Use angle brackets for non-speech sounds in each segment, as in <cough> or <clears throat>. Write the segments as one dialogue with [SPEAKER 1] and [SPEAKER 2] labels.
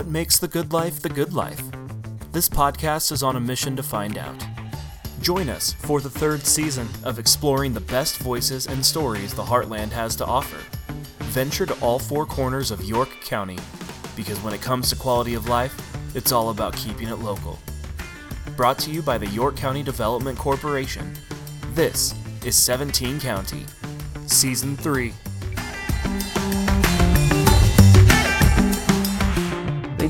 [SPEAKER 1] What makes the good life the good life? This podcast is on a mission to find out. Join us for the third season of exploring the best voices and stories the Heartland has to offer. Venture to all four corners of York County because when it comes to quality of life, it's all about keeping it local. Brought to you by the York County Development Corporation. This is 17 County, Season 3.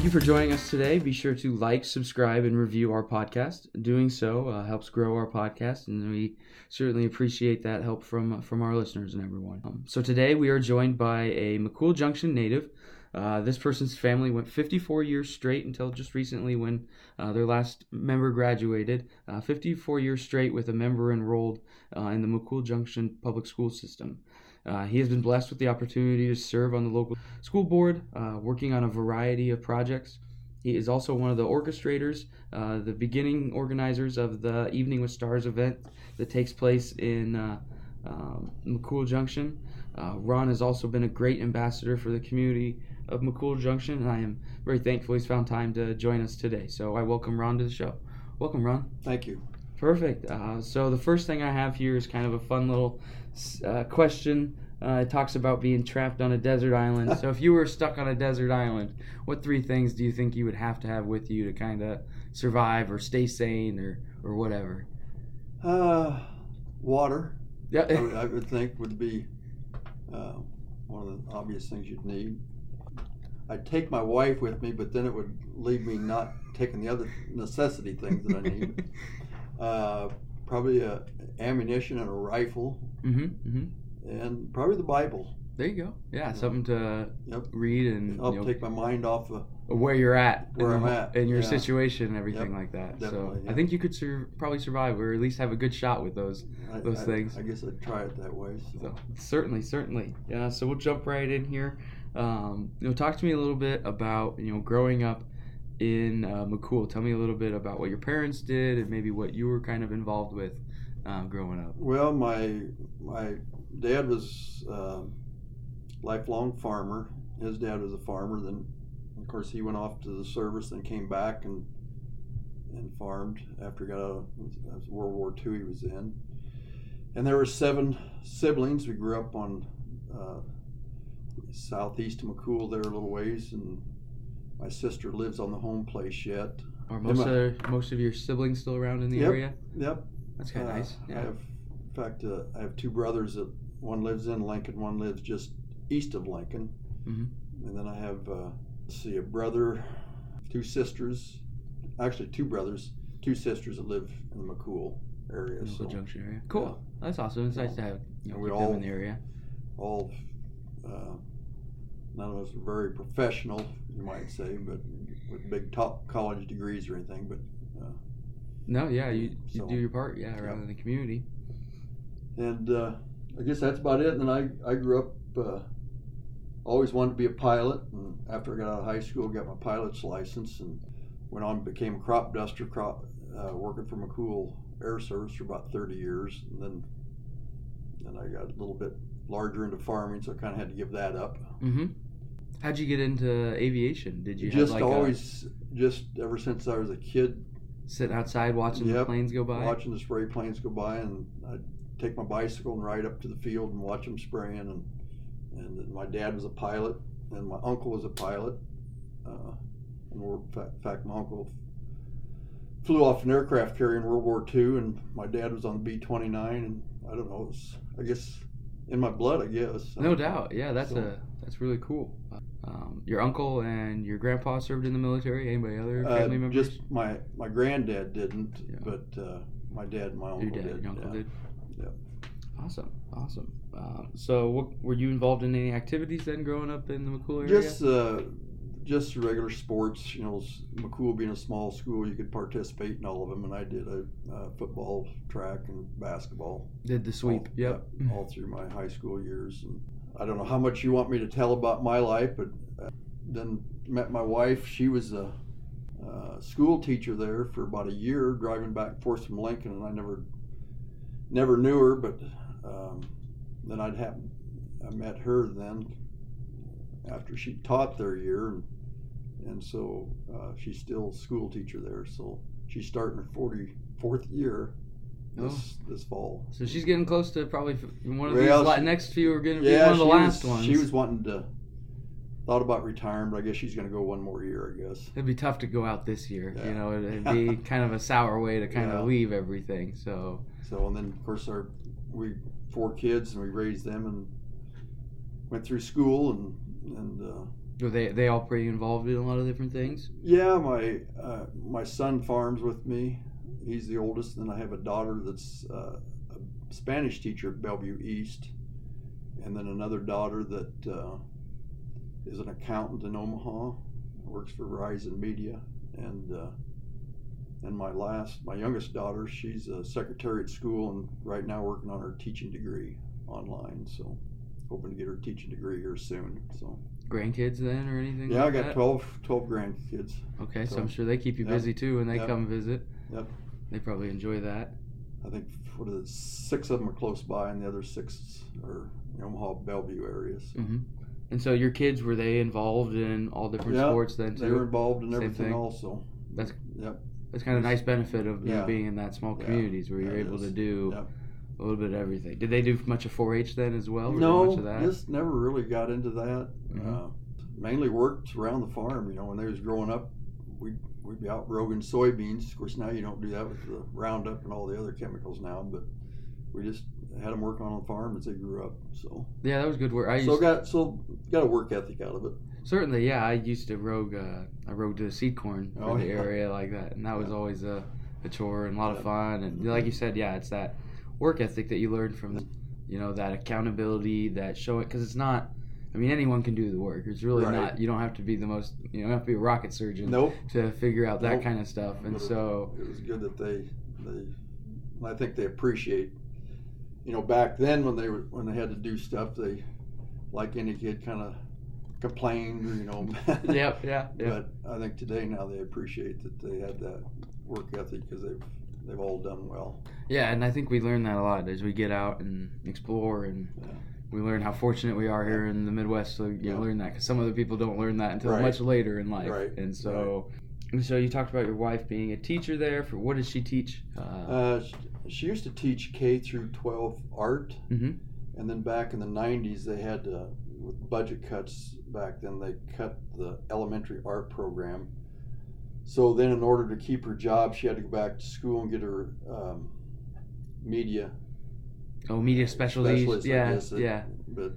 [SPEAKER 2] Thank you for joining us today. Be sure to like, subscribe, and review our podcast. Doing so uh, helps grow our podcast, and we certainly appreciate that help from from our listeners and everyone. Um, so today we are joined by a McCool Junction native. Uh, this person's family went 54 years straight until just recently when uh, their last member graduated. Uh, 54 years straight with a member enrolled uh, in the McCool Junction public school system. Uh, he has been blessed with the opportunity to serve on the local school board, uh, working on a variety of projects. He is also one of the orchestrators, uh, the beginning organizers of the Evening with Stars event that takes place in uh, um, McCool Junction. Uh, Ron has also been a great ambassador for the community of McCool Junction, and I am very thankful he's found time to join us today. So I welcome Ron to the show. Welcome, Ron.
[SPEAKER 3] Thank you.
[SPEAKER 2] Perfect. Uh, so the first thing I have here is kind of a fun little uh, question. Uh, it talks about being trapped on a desert island. so if you were stuck on a desert island, what three things do you think you would have to have with you to kind of survive or stay sane or or whatever?
[SPEAKER 3] Uh, water,
[SPEAKER 2] Yeah.
[SPEAKER 3] I would, I <laughs> would think, would be uh, one of the obvious things you'd need. I'd take my wife with me, but then it would leave me not taking the other necessity things that I need. <laughs> uh, probably a ammunition and a rifle,
[SPEAKER 2] mm-hmm. Mm-hmm.
[SPEAKER 3] and probably the Bible.
[SPEAKER 2] There you go. Yeah, something to
[SPEAKER 3] Yep.
[SPEAKER 2] read and
[SPEAKER 3] Help
[SPEAKER 2] you know,
[SPEAKER 3] take my mind off of.
[SPEAKER 2] where you're at,
[SPEAKER 3] Where I'm at,
[SPEAKER 2] in your
[SPEAKER 3] yeah.
[SPEAKER 2] situation and everything
[SPEAKER 3] Yep,
[SPEAKER 2] like that. So
[SPEAKER 3] definitely,
[SPEAKER 2] I think you could sur- probably survive, or at least have a good shot with those.
[SPEAKER 3] I,
[SPEAKER 2] Those
[SPEAKER 3] I-
[SPEAKER 2] things.
[SPEAKER 3] I guess I'd try it that way. So.
[SPEAKER 2] So certainly, certainly. Yeah. So we'll jump right in here. Um, you know, talk to me a little bit about you know growing up in uh, McCool. Tell me a little bit about what your parents did and maybe what you were kind of involved with um, growing up.
[SPEAKER 3] Well, my my dad was a lifelong farmer. His dad was a farmer. Then, of course, he went off to the service and came back and and farmed after he got out of World War II. He was in, and there were seven siblings. We grew up on uh, southeast of McCool there a little ways, and my sister lives on the home place yet.
[SPEAKER 2] Are most of most of your siblings still around in the
[SPEAKER 3] Yep.
[SPEAKER 2] area?
[SPEAKER 3] Yep,
[SPEAKER 2] That's kind of
[SPEAKER 3] Uh,
[SPEAKER 2] nice.
[SPEAKER 3] I have, in fact, uh, I have two brothers that one lives in Lincoln, one lives just east of Lincoln,
[SPEAKER 2] mm-hmm.
[SPEAKER 3] and then I have uh, let's see a brother, two sisters, actually two brothers, two sisters that live in the McCool area.
[SPEAKER 2] McCool
[SPEAKER 3] So
[SPEAKER 2] Junction area. Cool. That's awesome. It's nice to have you know,
[SPEAKER 3] we all-
[SPEAKER 2] in the area.
[SPEAKER 3] all, uh, none of us are very professional, you might say, but with big top college degrees or anything, but. Uh,
[SPEAKER 2] No, yeah, you, you
[SPEAKER 3] So-
[SPEAKER 2] do your part. Yeah, around
[SPEAKER 3] Yeah.
[SPEAKER 2] in the community.
[SPEAKER 3] and uh, I guess that's about it. And then I, I grew up, uh, always wanted to be a pilot. And after I got out of high school, got my pilot's license and went on became a crop duster, crop, uh, working for McCool Air Service for about 30 years. And then, then I got a little bit larger into farming, so I kind of had to give that up.
[SPEAKER 2] Mm-hmm. How'd you get into aviation? Did you
[SPEAKER 3] just
[SPEAKER 2] have like
[SPEAKER 3] always, just ever since I was a kid,
[SPEAKER 2] sitting outside watching the planes go by?
[SPEAKER 3] watching the spray planes go by, and I'd take my bicycle and ride up to the field and watch them spraying. And and my dad was a pilot, and my uncle was a pilot. Uh, and in fact- my uncle flew off an aircraft carrier in World War II, and my dad was on the B twenty nine. And I don't know, it's I guess in my blood, I guess.
[SPEAKER 2] No doubt. Yeah, that's
[SPEAKER 3] So-
[SPEAKER 2] a that's really cool. Um, your uncle and your grandpa served in the military. Anybody other
[SPEAKER 3] Uh,
[SPEAKER 2] family members?
[SPEAKER 3] just my my granddad didn't,
[SPEAKER 2] Yeah.
[SPEAKER 3] but uh, my dad and my uncle
[SPEAKER 2] your dad,
[SPEAKER 3] did.
[SPEAKER 2] your uncle
[SPEAKER 3] yeah.
[SPEAKER 2] did.
[SPEAKER 3] Yep.
[SPEAKER 2] Awesome, awesome. Um, so, what, were you involved in any activities then, growing up in the McCool area?
[SPEAKER 3] Just uh, just regular sports. You know, McCool being a small school, you could participate in all of them, and I did a uh, football, track, and basketball.
[SPEAKER 2] Did the sweep?
[SPEAKER 3] All,
[SPEAKER 2] yep.
[SPEAKER 3] yeah, all through my high school years. And I don't know how much you want me to tell about my life, but uh, then met my wife. She was a uh, school teacher there for about a year, driving back and forth from Lincoln, and I never never knew her, but um, then I'd happen I met her then after she taught there a year, and and so uh, she's still school teacher there. So she's starting her forty fourth year this this fall.
[SPEAKER 2] So she's getting close to probably one of
[SPEAKER 3] Well,
[SPEAKER 2] these next few are going to be one of the last
[SPEAKER 3] was,
[SPEAKER 2] ones.
[SPEAKER 3] She was wanting to thought about retiring, but I guess she's going to go one more year. I guess.
[SPEAKER 2] It'd be tough to go out this year. You know, it'd, it'd be <laughs> kind of a sour way to kind
[SPEAKER 3] Yeah.
[SPEAKER 2] of leave everything. So
[SPEAKER 3] So and then of course our we four kids and we raised them and went through school and and uh,
[SPEAKER 2] were they they all pretty involved in a lot of different things.
[SPEAKER 3] yeah my uh, my son farms with me. He's the oldest, and then I have a daughter that's uh, a Spanish teacher at Bellevue East, and then another daughter that uh, is an accountant in Omaha, works for Verizon Media, and uh, and my last, my youngest daughter, she's a secretary at school, and right now working on her teaching degree online. So hoping to get her teaching degree here soon. So
[SPEAKER 2] Grandkids then or anything?
[SPEAKER 3] yeah, I got
[SPEAKER 2] that?
[SPEAKER 3] 12, 12 grandkids.
[SPEAKER 2] Okay, so,
[SPEAKER 3] so-
[SPEAKER 2] I'm sure they keep you
[SPEAKER 3] Yep.
[SPEAKER 2] busy too when they
[SPEAKER 3] Yep.
[SPEAKER 2] come visit.
[SPEAKER 3] Yep.
[SPEAKER 2] They probably enjoy that.
[SPEAKER 3] I think what is six of them are close by, and the other six are in Omaha Bellevue areas. So
[SPEAKER 2] hmm And so your kids were they involved in all different
[SPEAKER 3] Yeah,
[SPEAKER 2] sports then
[SPEAKER 3] they were involved in
[SPEAKER 2] Same
[SPEAKER 3] everything
[SPEAKER 2] thing.
[SPEAKER 3] also.
[SPEAKER 2] That's
[SPEAKER 3] Yep.
[SPEAKER 2] that's kind of a nice benefit of
[SPEAKER 3] Yeah.
[SPEAKER 2] being in that small
[SPEAKER 3] Yeah.
[SPEAKER 2] communities where you're
[SPEAKER 3] Yeah,
[SPEAKER 2] able to do
[SPEAKER 3] Yep.
[SPEAKER 2] A little bit of everything. Did they do much of 4-H then as well?
[SPEAKER 3] No,
[SPEAKER 2] much of that?
[SPEAKER 3] just never really got into that.
[SPEAKER 2] Mhm.
[SPEAKER 3] Uh, mainly worked around the farm. You know, when they was growing up, we we'd be out roguing soybeans. Of course, now you don't do that with the Roundup and all the other chemicals now, but we just had them work on the farm as they grew up. So,
[SPEAKER 2] Yeah, that was good work. I used
[SPEAKER 3] so got so got a work ethic out of it.
[SPEAKER 2] certainly yeah. I used to rogue. Uh, I rogued the seed corn
[SPEAKER 3] Oh,
[SPEAKER 2] the
[SPEAKER 3] yeah.
[SPEAKER 2] area like that, and that was always a, a chore and a lot of fun. And like you said, yeah, it's that work ethic that you learn from, you know, that accountability, that showing because it's not. I mean, anyone can do the work. It's really
[SPEAKER 3] Right.
[SPEAKER 2] not. You don't have to be the most. You don't have to be a rocket surgeon
[SPEAKER 3] Nope.
[SPEAKER 2] to figure out that
[SPEAKER 3] Nope.
[SPEAKER 2] kind of stuff. And
[SPEAKER 3] But
[SPEAKER 2] so,
[SPEAKER 3] it was good that they they I think they appreciate you know back then when they were when they had to do stuff they like any kid kind of complained or you know <laughs> <laughs>
[SPEAKER 2] yep, yeah, yeah.
[SPEAKER 3] but I think today now they appreciate that they had that work ethic because they've they've all done well
[SPEAKER 2] Yeah, and I think we learn that a lot as we get out and explore, and
[SPEAKER 3] Yeah.
[SPEAKER 2] we learn how fortunate we are here in the Midwest. So you
[SPEAKER 3] Yeah.
[SPEAKER 2] learn that because some other people don't learn that until
[SPEAKER 3] Right.
[SPEAKER 2] much later in life.
[SPEAKER 3] Right.
[SPEAKER 2] And so, and so you talked about your wife being a teacher there. For what does she teach? Uh,
[SPEAKER 3] uh, she, she used to teach K through 12 art
[SPEAKER 2] Mhm.
[SPEAKER 3] and then back in the 90s they had to with budget cuts back then they cut the elementary art program so then in order to keep her job she had to go back to school and get her um, media.
[SPEAKER 2] Oh, media specialties.
[SPEAKER 3] specialist, I
[SPEAKER 2] yeah,
[SPEAKER 3] guess,
[SPEAKER 2] yeah.
[SPEAKER 3] but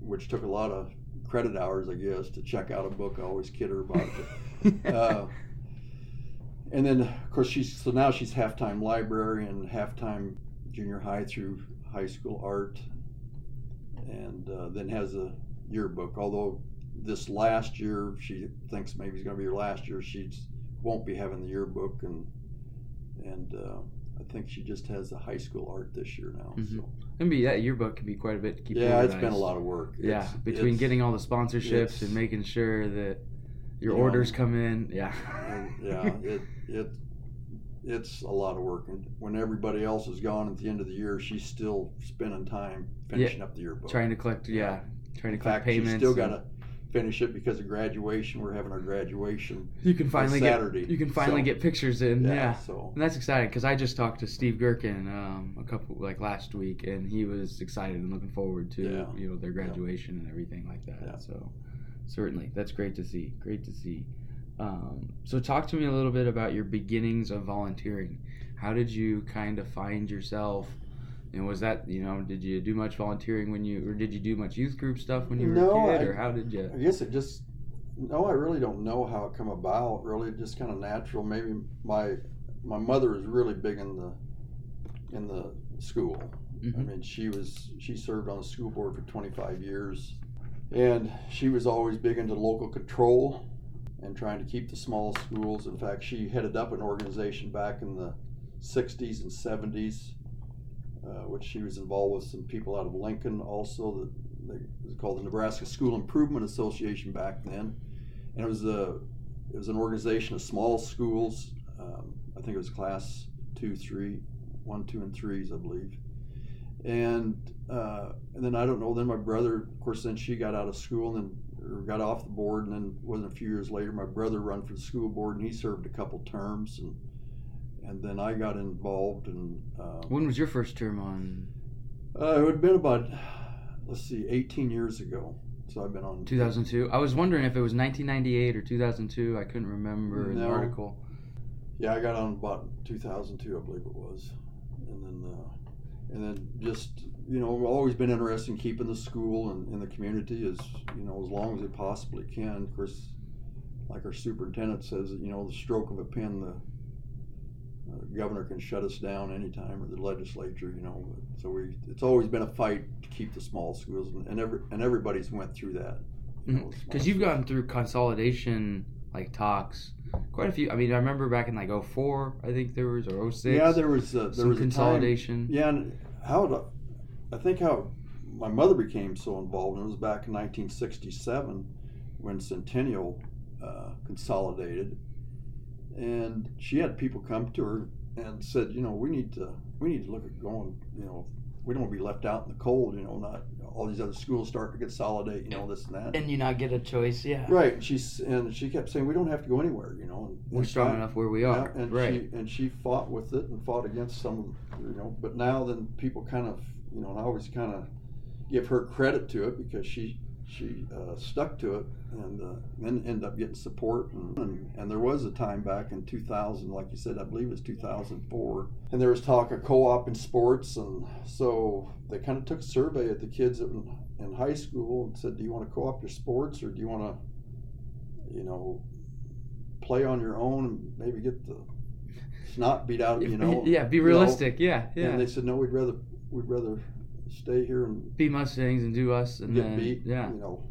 [SPEAKER 3] which took a lot of credit hours i guess to check out a book. I always kid her about it. <laughs> Uh, and then of course she's so now she's half-time librarian half-time junior high through high school art. And uh, then has a yearbook. Although this last year she thinks maybe it's going to be her last year she won't be having the yearbook and and uh, i think she just has the high school art this year now
[SPEAKER 2] Mhm.
[SPEAKER 3] so
[SPEAKER 2] Maybe that yearbook can be quite a bit to keep.
[SPEAKER 3] yeah it's been a lot of work
[SPEAKER 2] Yeah,
[SPEAKER 3] It's-
[SPEAKER 2] between
[SPEAKER 3] it's-
[SPEAKER 2] getting all the sponsorships and making sure that your
[SPEAKER 3] You know,
[SPEAKER 2] orders come in. Yeah.
[SPEAKER 3] yeah, it it it's a lot of work, and when everybody else is gone at the end of the year, she's still spending time finishing up the yearbook.
[SPEAKER 2] trying to collect. Yeah, trying to
[SPEAKER 3] In
[SPEAKER 2] collect
[SPEAKER 3] fact, she's still got to finish it because of graduation. We're having our graduation
[SPEAKER 2] You can finally get
[SPEAKER 3] Saturday.
[SPEAKER 2] you can finally
[SPEAKER 3] So-
[SPEAKER 2] get pictures in. Yeah.
[SPEAKER 3] So
[SPEAKER 2] And that's exciting because I just talked to Steve Gherkin um, a couple like last week, and he was excited and looking forward to
[SPEAKER 3] Yeah.
[SPEAKER 2] you know their graduation and everything like that.
[SPEAKER 3] Yeah.
[SPEAKER 2] So certainly, that's great to see. Great to see. Um, so talk to me a little bit about your beginnings of volunteering. How did you kind of find yourself? And was that you know did you do much volunteering when you or did you do much youth group stuff when you were
[SPEAKER 3] No,
[SPEAKER 2] a kid
[SPEAKER 3] I-
[SPEAKER 2] or how did you?
[SPEAKER 3] I guess it just no, I really don't know how it come about. Really, just kind of natural. Maybe my my mother is really big in the in the school. I
[SPEAKER 2] Mhm.
[SPEAKER 3] mean, she was she served on the school board for 25 years, and she was always big into local control and trying to keep the small schools. In fact, she headed up an organization back in the 60s and 70s, uh, which she was involved with some people out of Lincoln also. That they, it was called the Nebraska School Improvement Association back then, and it was a it was an organization of small schools. Um, I think it was class two, three, one, two, and threes, I believe. And uh, and then I don't know. Then my brother, of course, then she got out of school, and then got off the board, and then wasn't a few years later, my brother run for the school board, and he served a couple terms, and and then I got involved, and uh,
[SPEAKER 2] When was your first term on?
[SPEAKER 3] uh, it had been about let's see, 18 years ago. So I've been on
[SPEAKER 2] 2002. I was wondering if it was 1998 or 2002. I couldn't remember in the article.
[SPEAKER 3] Yeah, I got on about 2002, I believe it was, and then uh, and then just you know, always been interested in keeping the school and in the community as you know as long as it possibly can. Of course, like our superintendent says, you know, the stroke of a pen, the uh, governor can shut us down anytime, or the legislature, you know. So we, it's always been a fight to keep the small schools, and, and every and everybody's went through that. you know,
[SPEAKER 2] Because you've gone through consolidation like talks, quite a few. I mean, I remember back in like 04, I think there was or 06.
[SPEAKER 3] Yeah, there was uh, there
[SPEAKER 2] some
[SPEAKER 3] was a
[SPEAKER 2] consolidation.
[SPEAKER 3] Yeah, and how it, I think how my mother became so involved, and it was back in 1967 when Centennial uh, consolidated, and she had people come to her and said, you know, we need to we need to look at going, you know, we don't want to be left out in the cold, you know, not all these other schools start to consolidate, you know, this and that.
[SPEAKER 2] And you not get a choice, yeah.
[SPEAKER 3] Right, and she's and she kept saying we don't have to go anywhere, you know. And,
[SPEAKER 2] We're
[SPEAKER 3] and
[SPEAKER 2] strong enough where we
[SPEAKER 3] yeah,
[SPEAKER 2] are.
[SPEAKER 3] and
[SPEAKER 2] right.
[SPEAKER 3] she and she fought with it and fought against some, you know. But now then people kind of, you know, and I always kind of give her credit to it because she she uh, stuck to it and uh, then ended up getting support and, and and there was a time back in 2000, like you said, I believe it was 2004, and there was talk of co-op in sports, and so they kind of took a survey at the kids in, in high school and said, do you want to co-op your sports or do you want to, you know, play on your own and maybe get the snot beat out of you, know.
[SPEAKER 2] yeah, be
[SPEAKER 3] you know?
[SPEAKER 2] realistic. Yeah, yeah.
[SPEAKER 3] And they said, no, we'd rather we'd rather stay here and
[SPEAKER 2] be Mustangs and do us, and
[SPEAKER 3] get
[SPEAKER 2] then
[SPEAKER 3] beat.
[SPEAKER 2] yeah,
[SPEAKER 3] You know,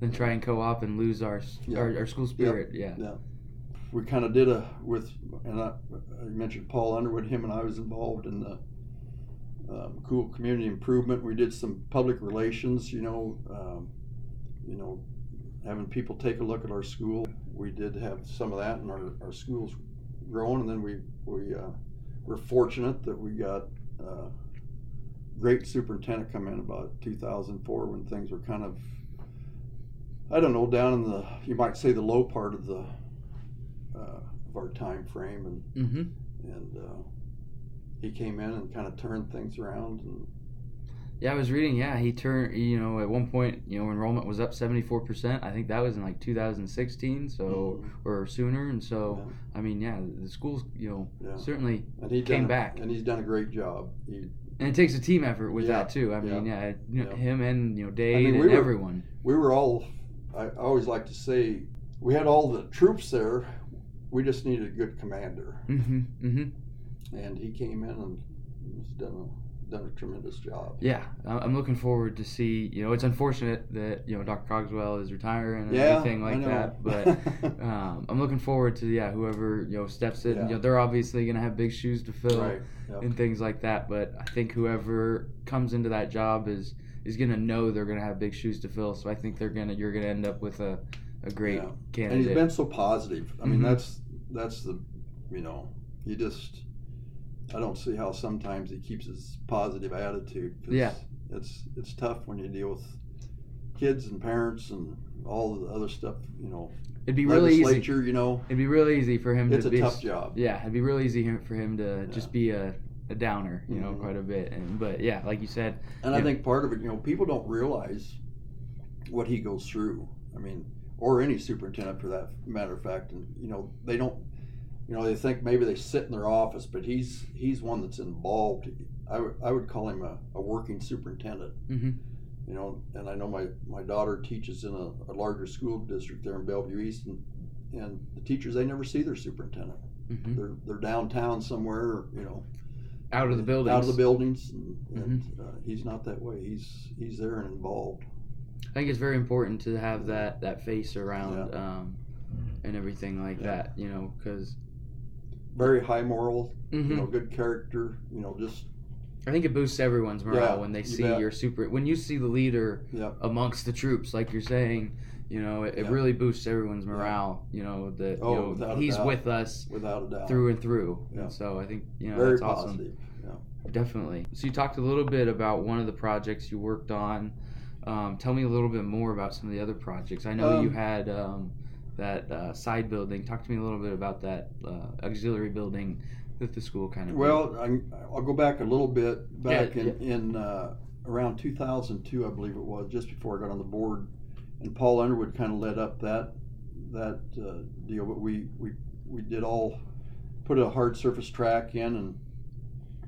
[SPEAKER 2] then try and co-op and lose our
[SPEAKER 3] Yeah.
[SPEAKER 2] our, our school spirit. Yeah.
[SPEAKER 3] we kind of did a with, and I, I mentioned Paul Underwood. Him and I was involved in the um, cool community improvement. We did some public relations. You know, um, you know, having people take a look at our school. We did have some of that, and our, our schools growing. And then we we uh, were fortunate that we got. Uh, Great superintendent come in about 2004 when things were kind of I don't know, down in the you might say the low part of the uh, of our time frame, and
[SPEAKER 2] Mm-hmm.
[SPEAKER 3] and uh, he came in and kind of turned things around, and
[SPEAKER 2] Yeah, I was reading. Yeah, he turned. You know, at one point, you know, enrollment was up seventy four percent. I think that was in like 2016, so or sooner. And so, I mean, yeah, the schools, you know,
[SPEAKER 3] yeah,
[SPEAKER 2] certainly,
[SPEAKER 3] and he
[SPEAKER 2] came
[SPEAKER 3] done,
[SPEAKER 2] back.
[SPEAKER 3] and he's done a great job. He,
[SPEAKER 2] and it takes a team effort with
[SPEAKER 3] Yeah,
[SPEAKER 2] that too. I mean, yeah, you know,
[SPEAKER 3] yeah.
[SPEAKER 2] him and you know Dade
[SPEAKER 3] we
[SPEAKER 2] and
[SPEAKER 3] were-
[SPEAKER 2] everyone.
[SPEAKER 3] we were all. I I always like to say we had all the troops there. We just needed a good commander,
[SPEAKER 2] Mm-hmm. Mm-hmm.
[SPEAKER 3] and he came in and has done a done a tremendous job.
[SPEAKER 2] Yeah, I'm looking forward to see. You know, it's unfortunate that you know Dr. Cogswell is retiring and
[SPEAKER 3] Yeah,
[SPEAKER 2] everything like that, but <laughs> um, I'm looking forward to yeah whoever you know steps in.
[SPEAKER 3] Yeah.
[SPEAKER 2] You know, they're obviously gonna have big shoes to fill
[SPEAKER 3] right. Yep.
[SPEAKER 2] and things like that. But I think whoever comes into that job is is gonna know they're gonna have big shoes to fill. So I think they're gonna you're gonna end up with a, a great
[SPEAKER 3] Yeah. And
[SPEAKER 2] candidate.
[SPEAKER 3] he's been so positive. I mean,
[SPEAKER 2] Mhm.
[SPEAKER 3] that's that's the, you know, you just, I don't see how sometimes he keeps his positive attitude. 'cause
[SPEAKER 2] Yeah.
[SPEAKER 3] It's it's tough when you deal with kids and parents and all the other stuff. You know,
[SPEAKER 2] It'd be really easy.
[SPEAKER 3] legislature. You know,
[SPEAKER 2] It'd be really easy for him to
[SPEAKER 3] it's
[SPEAKER 2] to
[SPEAKER 3] a
[SPEAKER 2] be
[SPEAKER 3] tough job.
[SPEAKER 2] Yeah, it'd be really easy for him to
[SPEAKER 3] Yeah.
[SPEAKER 2] just be a, a downer, you know,
[SPEAKER 3] Mhm.
[SPEAKER 2] quite a bit. And but yeah, like you said,
[SPEAKER 3] And I
[SPEAKER 2] Yeah.
[SPEAKER 3] think part of it, you know, people don't realize what he goes through. I mean, or any superintendent for that matter of fact. And you know, they don't, you know, they think maybe they sit in their office, but he's he's one that's involved. I would I would call him a, a working superintendent.
[SPEAKER 2] hmm
[SPEAKER 3] You know, and I know my my daughter teaches in a, a larger school district there in Bellevue East, and and the teachers they never see their superintendent.
[SPEAKER 2] hmm
[SPEAKER 3] They're they're downtown somewhere, you know,
[SPEAKER 2] out of the buildings.
[SPEAKER 3] out of the buildings, and, and
[SPEAKER 2] Mm-hmm.
[SPEAKER 3] uh, he's not that way. He's he's there and involved.
[SPEAKER 2] I think it's very important to have that that face around um, and everything like
[SPEAKER 3] Yeah.
[SPEAKER 2] that, you know, because
[SPEAKER 3] Very high moral,
[SPEAKER 2] Mm-hmm.
[SPEAKER 3] you know, good character. You know, just
[SPEAKER 2] I think it boosts everyone's morale
[SPEAKER 3] Yeah,
[SPEAKER 2] when they see
[SPEAKER 3] bet.
[SPEAKER 2] your super when you see the leader
[SPEAKER 3] yeah,
[SPEAKER 2] amongst the troops, like you're saying. You know, it, it really boosts everyone's morale. You know that
[SPEAKER 3] Oh,
[SPEAKER 2] you know he's with us
[SPEAKER 3] without a doubt.
[SPEAKER 2] through and through.
[SPEAKER 3] Yeah.
[SPEAKER 2] And so I think you know
[SPEAKER 3] Very
[SPEAKER 2] that's awesome.
[SPEAKER 3] positive. Yeah.
[SPEAKER 2] Definitely. So you talked a little bit about one of the projects you worked on Um, tell me a little bit more about some of the other projects. I know you
[SPEAKER 3] Um,
[SPEAKER 2] had um, that uh, side building. Talk to me a little bit about that uh, auxiliary building that the school kind of.
[SPEAKER 3] Well, I, I'll go back a little bit. Back
[SPEAKER 2] Yeah,
[SPEAKER 3] in, in uh, around 2002, I believe it was, just before I got on the board, and Paul Underwood kind of led up that that uh, deal. But we, we we did all put a hard surface track in, and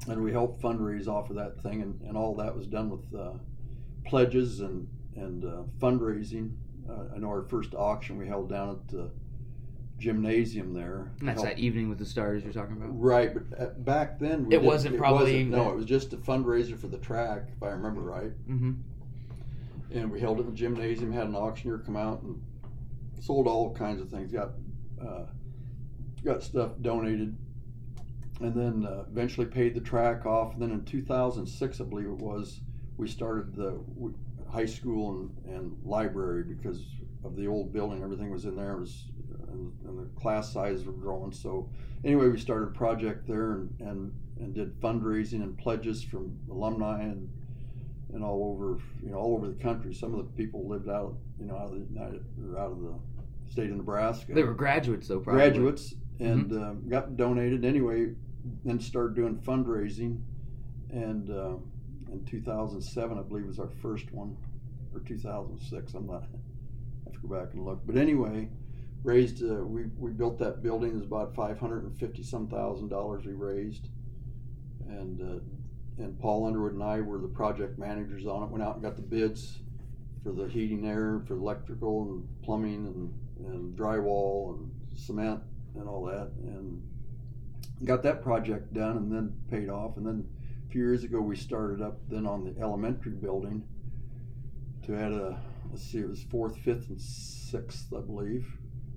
[SPEAKER 3] and we helped fundraise off of that thing, and, and all that was done with uh, pledges and and uh, fundraising. Uh, I know our first auction we held down at the gymnasium there.
[SPEAKER 2] And that's
[SPEAKER 3] Helped-
[SPEAKER 2] that evening with the stars you're talking about.
[SPEAKER 3] Right, but uh, back then we
[SPEAKER 2] It
[SPEAKER 3] didn't- it
[SPEAKER 2] wasn't probably-
[SPEAKER 3] no. It was just a fundraiser for the track, if I remember right.
[SPEAKER 2] Mm-hmm.
[SPEAKER 3] And we held it in the gymnasium. Had an auctioneer come out and sold all kinds of things. Got uh, got stuff donated, and then uh, eventually paid the track off. And then in 2006, I believe it was, we started the high school and, and library because of the old building. Everything was in there. Was and, and the class sizes were growing. So anyway, we started a project there and, and, and did fundraising and pledges from alumni and and all over you know all over the country. Some of the people lived out you know out of the United or out of the state of Nebraska.
[SPEAKER 2] They were graduates though, probably.
[SPEAKER 3] graduates and um, got donated anyway. Then started doing fundraising, and uh, in 2007, I believe was our first one, or 2006. I'm not. I have to go back and look. But anyway, raised. Uh, we we built that building. It was about 550 some thousand dollars we raised, and uh, and Paul Underwood and I were the project managers on it. Went out and got the bids for the heating, air, for electrical and plumbing and, and drywall and cement and all that, and got that project done and then paid off. And then a few years ago, we started up then on the elementary building to add a let's see, it was fourth, fifth, and sixth, I believe,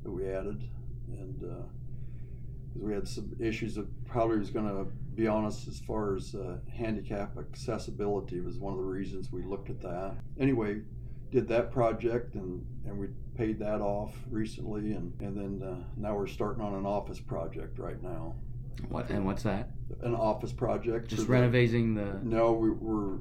[SPEAKER 3] that we added, and because we had some issues that probably was going to be honest as far as uh, handicap accessibility was one of the reasons we looked at that. Anyway, did that project and and we paid that off recently, and and then uh, now we're starting on an office project right now.
[SPEAKER 2] What and what's that?
[SPEAKER 3] An office project.
[SPEAKER 2] Just renovating the.
[SPEAKER 3] no, we, we're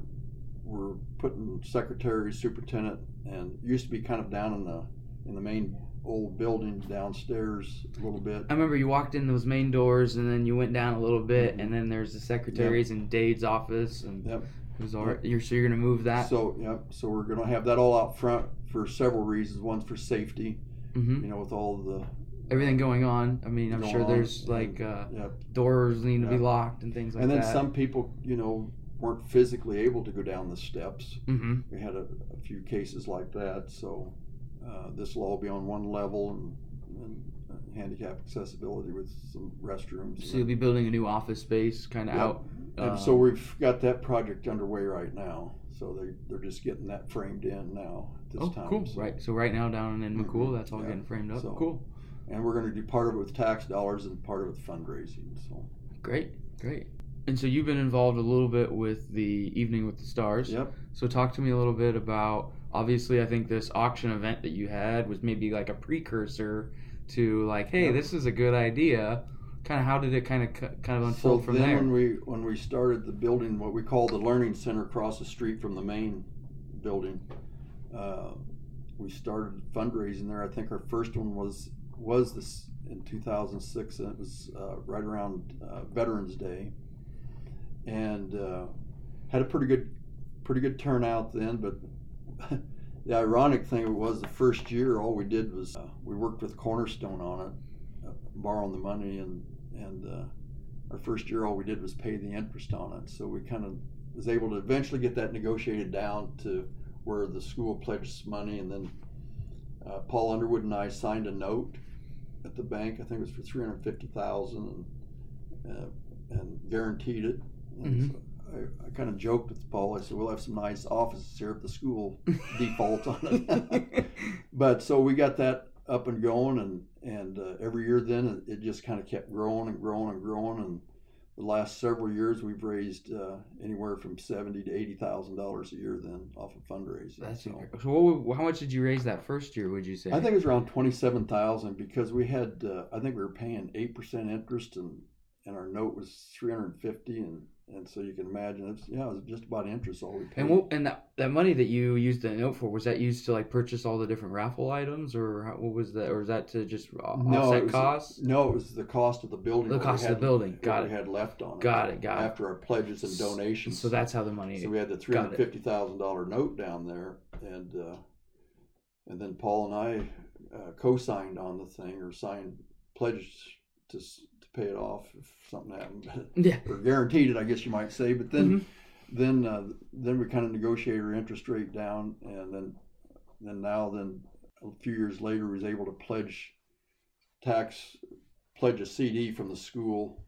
[SPEAKER 3] we're putting secretary, superintendent, and used to be kind of down in the in the main old building downstairs a little bit.
[SPEAKER 2] I remember you walked in those main doors and then you went down a little bit
[SPEAKER 3] Mhm.
[SPEAKER 2] and then there's the secretaries and Dade's office and
[SPEAKER 3] Yep.
[SPEAKER 2] it was all right. You're so you're gonna move that.
[SPEAKER 3] So yep. So we're gonna have that all out front for several reasons. One's for safety,
[SPEAKER 2] hmm
[SPEAKER 3] you know, with all the
[SPEAKER 2] Everything going on. I mean, I'm sure
[SPEAKER 3] on,
[SPEAKER 2] there's like uh,
[SPEAKER 3] yep.
[SPEAKER 2] doors need to be locked and things like that.
[SPEAKER 3] and then
[SPEAKER 2] that.
[SPEAKER 3] some people, you know, weren't physically able to go down the steps.
[SPEAKER 2] hmm
[SPEAKER 3] We had a, a few cases like that. So uh, this will all be on one level and, and uh, handicap accessibility with some restrooms.
[SPEAKER 2] So you'll be building a new office space, kind of
[SPEAKER 3] Yep.
[SPEAKER 2] out.
[SPEAKER 3] And
[SPEAKER 2] uh,
[SPEAKER 3] so we've got that project underway right now. So they they're just getting that framed in now at this
[SPEAKER 2] oh,
[SPEAKER 3] time.
[SPEAKER 2] cool.
[SPEAKER 3] So-
[SPEAKER 2] Right. So right now down in McCool,
[SPEAKER 3] Mhm.
[SPEAKER 2] that's all
[SPEAKER 3] Yeah.
[SPEAKER 2] getting framed up.
[SPEAKER 3] So-
[SPEAKER 2] cool.
[SPEAKER 3] And we're going to do part of it with tax dollars and part of it with fundraising. So
[SPEAKER 2] Great. Great. And so you've been involved a little bit with the Evening with the Stars.
[SPEAKER 3] yep.
[SPEAKER 2] So talk to me a little bit about obviously I think this auction event that you had was maybe like a precursor to like hey
[SPEAKER 3] Yep.
[SPEAKER 2] this is a good idea. Kind of how did it kind of kind of unfold
[SPEAKER 3] so
[SPEAKER 2] from
[SPEAKER 3] then
[SPEAKER 2] there?
[SPEAKER 3] when we when we started the building, what we call the learning center across the street from the main building, uh, we started fundraising there. I think our first one was was this in 2006, and it was uh, right around uh, Veterans Day, and uh, had a pretty good pretty good turnout then. But <laughs> the ironic thing was the first year, all we did was uh, we worked with Cornerstone on it, uh, borrowing the money, and and our first year, all we did was pay the interest on it. So we kind of was able to eventually get that negotiated down to where the school pledged money, and then uh, Paul Underwood and I signed a note at the bank. I think it was for three hundred fifty thousand, and uh, and guaranteed it. And so I, I kind of joked with Paul. I said, "We'll have some nice offices here if the school <laughs> default on it." <laughs> but so we got that up and going, and and uh, every year then it, it just kind of kept growing and growing and growing, and the last several years we've raised uh, anywhere from seventy to eighty thousand dollars a year then off of fundraising.
[SPEAKER 2] That's
[SPEAKER 3] so.
[SPEAKER 2] incredible. So what, how much did you raise that first year? Would you say?
[SPEAKER 3] I think it was around twenty-seven thousand because we had, uh, I think we were paying eight percent interest, and and our note was three hundred and fifty, and and so you can imagine it's yeah, it was just about interest all we paid.
[SPEAKER 2] And what and that that money that you used the note for was that used to like purchase all the different raffle items, or how, what was that, or was that to just offset
[SPEAKER 3] it was,
[SPEAKER 2] costs?
[SPEAKER 3] No, it was the cost of the building.
[SPEAKER 2] The
[SPEAKER 3] we
[SPEAKER 2] cost of the
[SPEAKER 3] had-
[SPEAKER 2] building. Got
[SPEAKER 3] we
[SPEAKER 2] it.
[SPEAKER 3] had left on it.
[SPEAKER 2] Got it, got it.
[SPEAKER 3] After our pledges and donations.
[SPEAKER 2] So that's how the money.
[SPEAKER 3] So we had the three hundred
[SPEAKER 2] it.
[SPEAKER 3] fifty thousand dollar note down there, and uh, and then Paul and I uh, co-signed on the thing or signed pledges to pay it off if something happened, <laughs>
[SPEAKER 2] yeah.
[SPEAKER 3] or guaranteed it, I guess you might say. But then
[SPEAKER 2] Mhm.
[SPEAKER 3] then uh, then we kind of negotiated our interest rate down, and then then now then a few years later was able to pledge tax pledge a CD from the school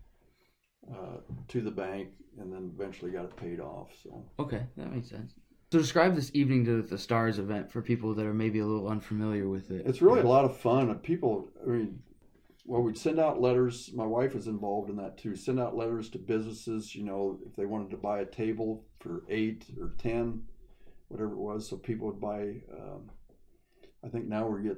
[SPEAKER 3] uh, to the bank, and then eventually got it paid off. So.
[SPEAKER 2] Okay, that makes sense. So describe this evening to the stars event for people that are maybe a little unfamiliar with it.
[SPEAKER 3] It's really a lot of fun. People, I mean, well, we'd send out letters. My wife was involved in that too. Send out letters to businesses, you know, if they wanted to buy a table for eight or ten, whatever it was. So people would buy. Um, I think now we get,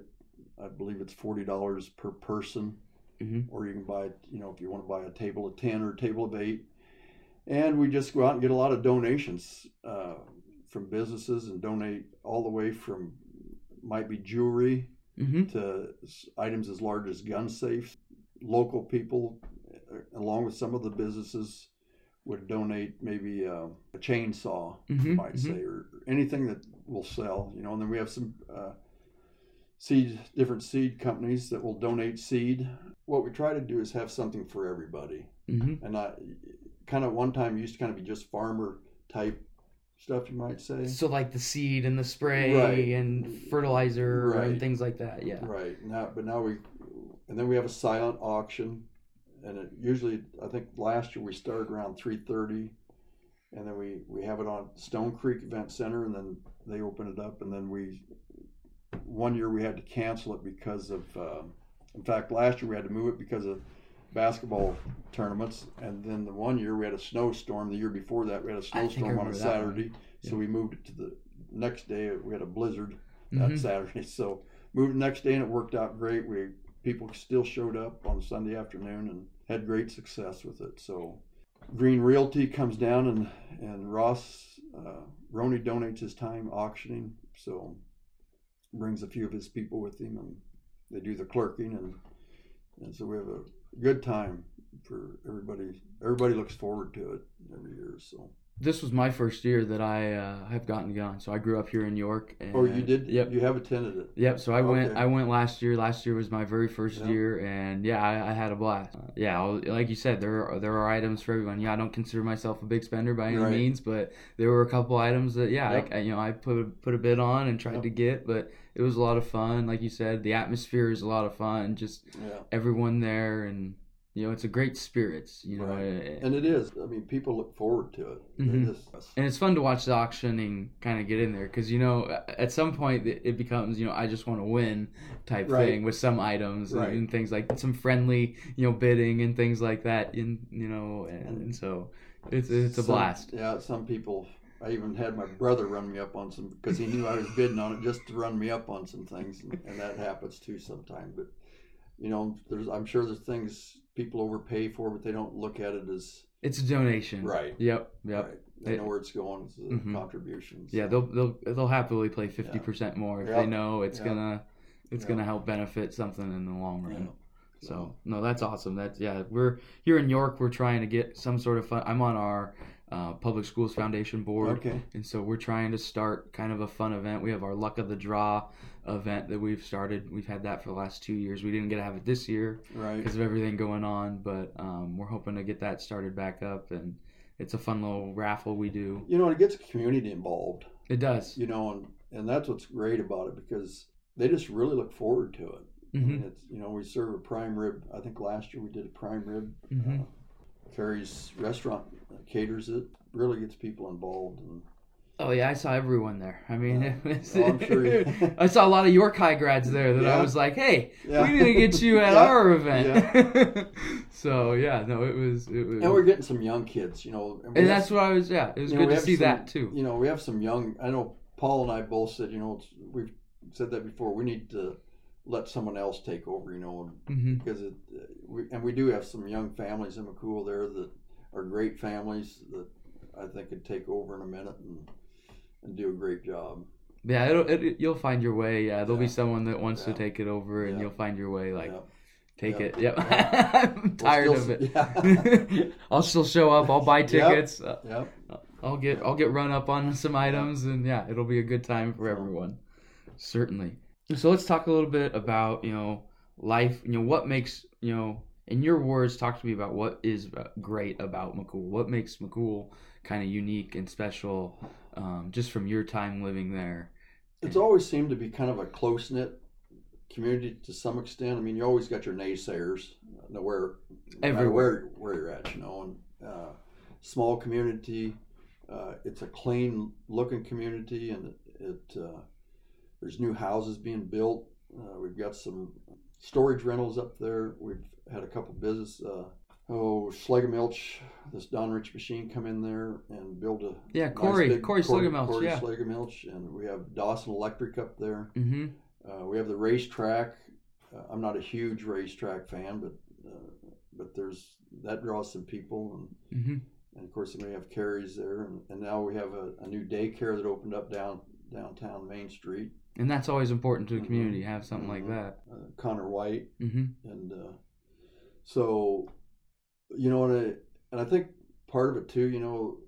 [SPEAKER 3] I believe it's forty dollars per person,
[SPEAKER 2] Mhm.
[SPEAKER 3] or you can buy, you know, if you want to buy a table of ten or a table of eight. And we just go out and get a lot of donations uh, from businesses and donate all the way from might be jewelry
[SPEAKER 2] Mm-hmm.
[SPEAKER 3] to items as large as gun safes. Local people, uh, along with some of the businesses, would donate maybe uh, a chainsaw,
[SPEAKER 2] Mm-hmm.
[SPEAKER 3] you might say, or anything that will sell. You know, and then we have some uh, seed, different seed companies that will donate seed. What we try to do is have something for everybody,
[SPEAKER 2] Mm-hmm.
[SPEAKER 3] and not kind of one time used to kind of be just farmer type stuff, you might say.
[SPEAKER 2] So like the seed and the spray
[SPEAKER 3] Right.
[SPEAKER 2] and fertilizer and things like that. Yeah.
[SPEAKER 3] Right now, but now we, and then we have a silent auction, and it usually I think last year we started around three thirty, and then we we have it on Stone Creek Event Center, and then they open it up, and then we, one year we had to cancel it because of, uh, in fact last year we had to move it because of basketball tournaments, and then the one year we had a snowstorm. The year before that we had a snowstorm on a
[SPEAKER 2] remember that one.
[SPEAKER 3] Saturday, so we moved it to the next day. We had a blizzard that
[SPEAKER 2] Mhm.
[SPEAKER 3] Saturday. <laughs> So moved the next day and it worked out great. We people still showed up on Sunday afternoon and had great success with it. So Green Realty comes down and and Ross uh, Roney donates his time auctioning. So brings a few of his people with him and they do the clerking and and so we have a good time for everybody. Everybody looks forward to it every year. So
[SPEAKER 2] This was my first year that I uh, have gotten gone. So I grew up here in York. And,
[SPEAKER 3] oh, you did?
[SPEAKER 2] Yep.
[SPEAKER 3] You have attended it.
[SPEAKER 2] Yep. So I went. I went last year. Last year was my very first
[SPEAKER 3] Yeah.
[SPEAKER 2] year, and yeah, I, I had a blast. Uh, yeah, like you said, there are, there are items for everyone. Yeah, I don't consider myself a big spender by any
[SPEAKER 3] Right.
[SPEAKER 2] means, but there were a couple items that yeah,
[SPEAKER 3] Yep.
[SPEAKER 2] I, you know, I put a, put a bid on and tried
[SPEAKER 3] Yep.
[SPEAKER 2] to get, but it was a lot of fun. Like you said, the atmosphere is a lot of fun. Just
[SPEAKER 3] Yeah.
[SPEAKER 2] everyone there, and you know, it's a great spirits. You know,
[SPEAKER 3] Right.
[SPEAKER 2] eh,
[SPEAKER 3] And it is. I mean, people look forward to it.
[SPEAKER 2] Mhm.
[SPEAKER 3] It is.
[SPEAKER 2] and it's fun to watch the auctioning kind of get in there because you know at some point it becomes you know I just want to win type
[SPEAKER 3] Right.
[SPEAKER 2] thing with some items and,
[SPEAKER 3] Right.
[SPEAKER 2] and things like some friendly you know bidding and things like that in you know and, and so it's it's a
[SPEAKER 3] Some-
[SPEAKER 2] blast
[SPEAKER 3] Yeah, some people. I even had my brother run me up on some because he knew I was bidding on it just to run me up on some things, and, and that happens too sometimes. But you know, there's I'm sure there's things people overpay for, but they don't look at it as
[SPEAKER 2] it's a donation
[SPEAKER 3] Right.
[SPEAKER 2] yep yep
[SPEAKER 3] right. They
[SPEAKER 2] It-
[SPEAKER 3] know where it's going. It's a
[SPEAKER 2] Mhm.
[SPEAKER 3] contribution.
[SPEAKER 2] yeah they'll they'll they'll happily play 50% more if
[SPEAKER 3] Yeah.
[SPEAKER 2] they know it's
[SPEAKER 3] Yeah.
[SPEAKER 2] gonna it's
[SPEAKER 3] Yeah.
[SPEAKER 2] gonna help benefit something in the long run
[SPEAKER 3] Yeah.
[SPEAKER 2] So no, that's awesome. That's yeah. We're here in York. We're trying to get some sort of fun. I'm on our uh, Public Schools Foundation board,
[SPEAKER 3] Okay.
[SPEAKER 2] and so we're trying to start kind of a fun event. We have our Luck of the Draw event that we've started. We've had that for the last two years. We didn't get to have it this year
[SPEAKER 3] Right.
[SPEAKER 2] because of everything going on, but um, we're hoping to get that started back up. And it's a fun little raffle we do.
[SPEAKER 3] You know, it gets the community involved.
[SPEAKER 2] It does.
[SPEAKER 3] You know, and and that's what's great about it because they just really look forward to it. I
[SPEAKER 2] hmm
[SPEAKER 3] mean, it's you know we serve a prime rib. I think last year we did a prime rib.
[SPEAKER 2] Mhm.
[SPEAKER 3] Uh, Carrie's restaurant caters it. Really gets people involved, and
[SPEAKER 2] Oh yeah, I saw everyone there. I mean,
[SPEAKER 3] Yeah. <laughs>
[SPEAKER 2] was-
[SPEAKER 3] Oh, I'm sure you- <laughs>
[SPEAKER 2] I saw a lot of York High grads there that I was like, "Hey,
[SPEAKER 3] Yeah.
[SPEAKER 2] we need to get you at <laughs>
[SPEAKER 3] Yeah.
[SPEAKER 2] our event." so yeah, no, it was it was,
[SPEAKER 3] and we're getting some young kids. You know,
[SPEAKER 2] and
[SPEAKER 3] have-
[SPEAKER 2] that's what I was. Yeah, it was
[SPEAKER 3] you know,
[SPEAKER 2] good to see
[SPEAKER 3] some-
[SPEAKER 2] that too.
[SPEAKER 3] You know, we have some young. I know Paul and I both said. You know, we've said that before. We need to let someone else take over. You know,
[SPEAKER 2] hmm
[SPEAKER 3] because it we, and we do have some young families in McCool there that are great families that I think could take over in a minute and and do a great job.
[SPEAKER 2] Yeah, it'll, it, you'll find your way. Yeah, there'll be someone that wants
[SPEAKER 3] Yeah.
[SPEAKER 2] to take it over, and
[SPEAKER 3] Yeah.
[SPEAKER 2] you'll find your way. Like,
[SPEAKER 3] Yeah.
[SPEAKER 2] take
[SPEAKER 3] Yeah.
[SPEAKER 2] it. Yep. <laughs> I'm
[SPEAKER 3] We'll
[SPEAKER 2] tired
[SPEAKER 3] still
[SPEAKER 2] of it.
[SPEAKER 3] Yeah. <laughs>
[SPEAKER 2] I'll still show up. I'll buy <laughs>
[SPEAKER 3] Yep.
[SPEAKER 2] tickets. Uh,
[SPEAKER 3] yep.
[SPEAKER 2] I'll get I'll get run up on some items, and yeah, it'll be a good time for everyone. Certainly. So let's talk a little bit about you know life. You know what makes you know in your words. Talk to me about what is uh, great about McCool. What makes McCool kind of unique and special, um, just from your time living there.
[SPEAKER 3] It's always seemed to be kind of a close knit community to some extent. I mean, you always got your naysayers, no where
[SPEAKER 2] Everywhere.
[SPEAKER 3] where where you're at, you know. And uh, small community, uh, it's a clean looking community, and it, it uh, there's new houses being built. Uh, we've got some storage rentals up there. We've had a couple business. Uh, Oh, Schlegelmilch, this Don Rich machine come in there and build a
[SPEAKER 2] Yeah,
[SPEAKER 3] nice
[SPEAKER 2] Corey,
[SPEAKER 3] big-
[SPEAKER 2] Corey Schlegelmilch,
[SPEAKER 3] Corey
[SPEAKER 2] yeah.
[SPEAKER 3] Schlegelmilch, and we have Dawson Electric up there.
[SPEAKER 2] Mm-hmm.
[SPEAKER 3] Uh, we have the racetrack. Uh, I'm not a huge racetrack fan, but uh, but there's that draws some people, and,
[SPEAKER 2] Mm-hmm.
[SPEAKER 3] and of course then we have Carries there, and, and now we have a, a new daycare that opened up down downtown Main Street.
[SPEAKER 2] And that's always important to the
[SPEAKER 3] Mhm.
[SPEAKER 2] community. Have something like
[SPEAKER 3] Mhm.
[SPEAKER 2] that.
[SPEAKER 3] Uh, Connor White,
[SPEAKER 2] Mm-hmm.
[SPEAKER 3] and uh, so you know, and I, and I think part of it too, you know,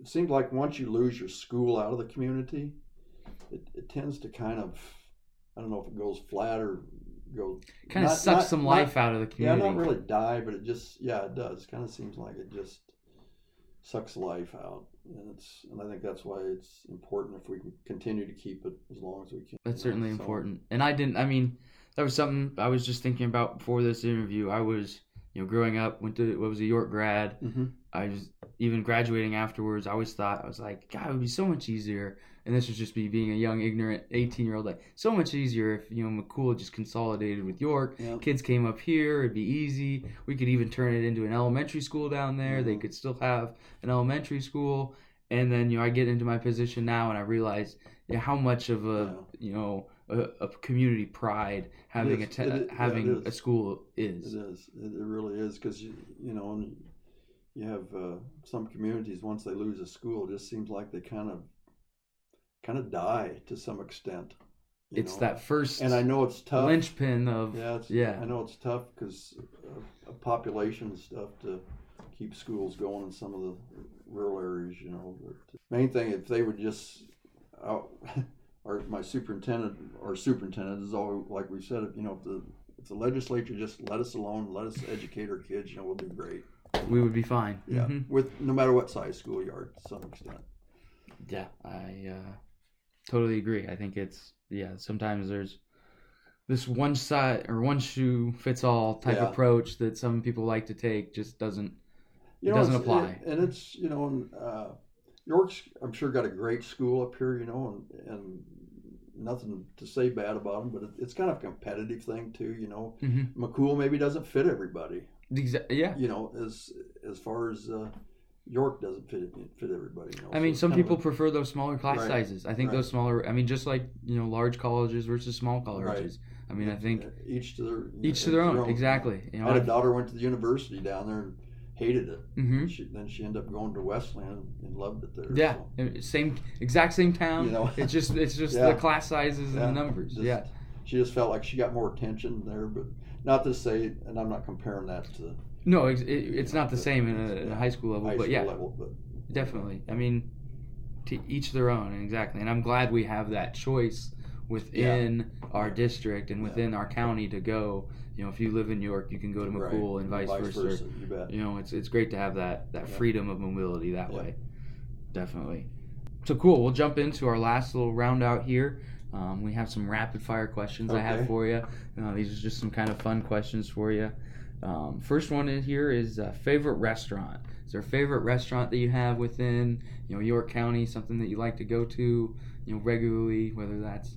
[SPEAKER 3] it seems like once you lose your school out of the community, it, it tends to kind of, I don't know if it goes flat or go
[SPEAKER 2] Kind of sucks
[SPEAKER 3] not-
[SPEAKER 2] some
[SPEAKER 3] not-
[SPEAKER 2] life out of the community.
[SPEAKER 3] yeah, not really die, but it just yeah, it does. Kind of seems like it just sucks life out, and it's and I think that's why it's important if we can continue to keep it as long as we can.
[SPEAKER 2] That's certainly
[SPEAKER 3] so-
[SPEAKER 2] important. And I didn't. I mean, that was something I was just thinking about before this interview. I was, you know, growing up, went to what was a York grad.
[SPEAKER 3] Mhm.
[SPEAKER 2] I was even graduating afterwards. I always thought I was like, God, it would be so much easier. And this was just me being a young, ignorant eighteen year old. Like, so much easier if you know McCool just consolidated with York.
[SPEAKER 3] Yeah.
[SPEAKER 2] Kids came up here. It'd be easy. We could even turn it into an elementary school down there. They
[SPEAKER 3] Mhm.
[SPEAKER 2] could still have an elementary school. And then you know I get into my position now, and I realize yeah, how much of a you know a, a community pride having a te-
[SPEAKER 3] is. Yeah,
[SPEAKER 2] having
[SPEAKER 3] it
[SPEAKER 2] a
[SPEAKER 3] is.
[SPEAKER 2] school
[SPEAKER 3] It
[SPEAKER 2] is.
[SPEAKER 3] is. It, it really is because you, you know, you have uh, some communities once they lose a school, it just seems like they kind of kind of die to some extent.
[SPEAKER 2] It's
[SPEAKER 3] know.
[SPEAKER 2] that first
[SPEAKER 3] and I know it's tough.
[SPEAKER 2] linchpin of
[SPEAKER 3] Yeah, it's,
[SPEAKER 2] yeah.
[SPEAKER 3] I know it's tough because of population stuff to keep schools going in some of the rural areas. You know, but main thing if they would just, uh, <laughs> or my superintendent or superintendent is always like we said. You know, if the if the legislature just let us alone, let us educate our kids, you know, we'll do great.
[SPEAKER 2] we would be fine.
[SPEAKER 3] Yeah,
[SPEAKER 2] Mhm.
[SPEAKER 3] with no matter what size school schoolyard to some extent.
[SPEAKER 2] Yeah, I uh, totally agree. I think it's yeah. Sometimes there's this one side or one shoe fits all type
[SPEAKER 3] Yeah.
[SPEAKER 2] approach that some people like to take. Just doesn't.
[SPEAKER 3] You
[SPEAKER 2] It
[SPEAKER 3] know,
[SPEAKER 2] doesn't apply.
[SPEAKER 3] it- and it's you know, uh, York's I'm sure got a great school up here, you know, and and nothing to say bad about them, but it, it's kind of a competitive thing too, you know.
[SPEAKER 2] Mm-hmm.
[SPEAKER 3] McCool maybe doesn't fit everybody,
[SPEAKER 2] Exa- yeah.
[SPEAKER 3] you know, as as far as uh, York doesn't fit fit everybody. You know?
[SPEAKER 2] I mean,
[SPEAKER 3] it's
[SPEAKER 2] some people
[SPEAKER 3] a-
[SPEAKER 2] prefer those smaller class
[SPEAKER 3] Right.
[SPEAKER 2] sizes. I think
[SPEAKER 3] Right.
[SPEAKER 2] those smaller. I mean, just like you know, large colleges versus small colleges. Right. I mean, I think
[SPEAKER 3] each to their
[SPEAKER 2] each to their own. Exactly. You
[SPEAKER 3] I
[SPEAKER 2] know.
[SPEAKER 3] had a daughter went to the university down there and hated it.
[SPEAKER 2] hmm
[SPEAKER 3] She, then she ended up going to Wesleyan and loved it there.
[SPEAKER 2] Yeah.
[SPEAKER 3] so.
[SPEAKER 2] Same. Exact same town.
[SPEAKER 3] You know.
[SPEAKER 2] It's just. It's just <laughs>
[SPEAKER 3] Yeah.
[SPEAKER 2] the class sizes
[SPEAKER 3] Yeah.
[SPEAKER 2] and the numbers.
[SPEAKER 3] Just-
[SPEAKER 2] yeah.
[SPEAKER 3] She just felt like she got more attention there, but not to say, and I'm not comparing that to
[SPEAKER 2] No, it's, it, it's not the same in a,
[SPEAKER 3] yeah.
[SPEAKER 2] high school level,
[SPEAKER 3] high
[SPEAKER 2] but
[SPEAKER 3] school
[SPEAKER 2] yeah,
[SPEAKER 3] level, but
[SPEAKER 2] definitely. I mean, to each their own, exactly. And I'm glad we have that choice within our district and within our county to go. You know, if you live in York, you can go to
[SPEAKER 3] Right.
[SPEAKER 2] McCool and vice, versa.
[SPEAKER 3] You bet.
[SPEAKER 2] You know, it's it's great to have that that
[SPEAKER 3] Yeah.
[SPEAKER 2] freedom of mobility that
[SPEAKER 3] Yeah.
[SPEAKER 2] way. Definitely. So cool. We'll jump into our last little round out here. Um, we have some rapid fire questions I have for you. Uh, these are just some kind of fun questions for you. Um, first one in here is uh, favorite restaurant. Is there a favorite restaurant that you have within you know York County? Something that you like to go to you know regularly? Whether that's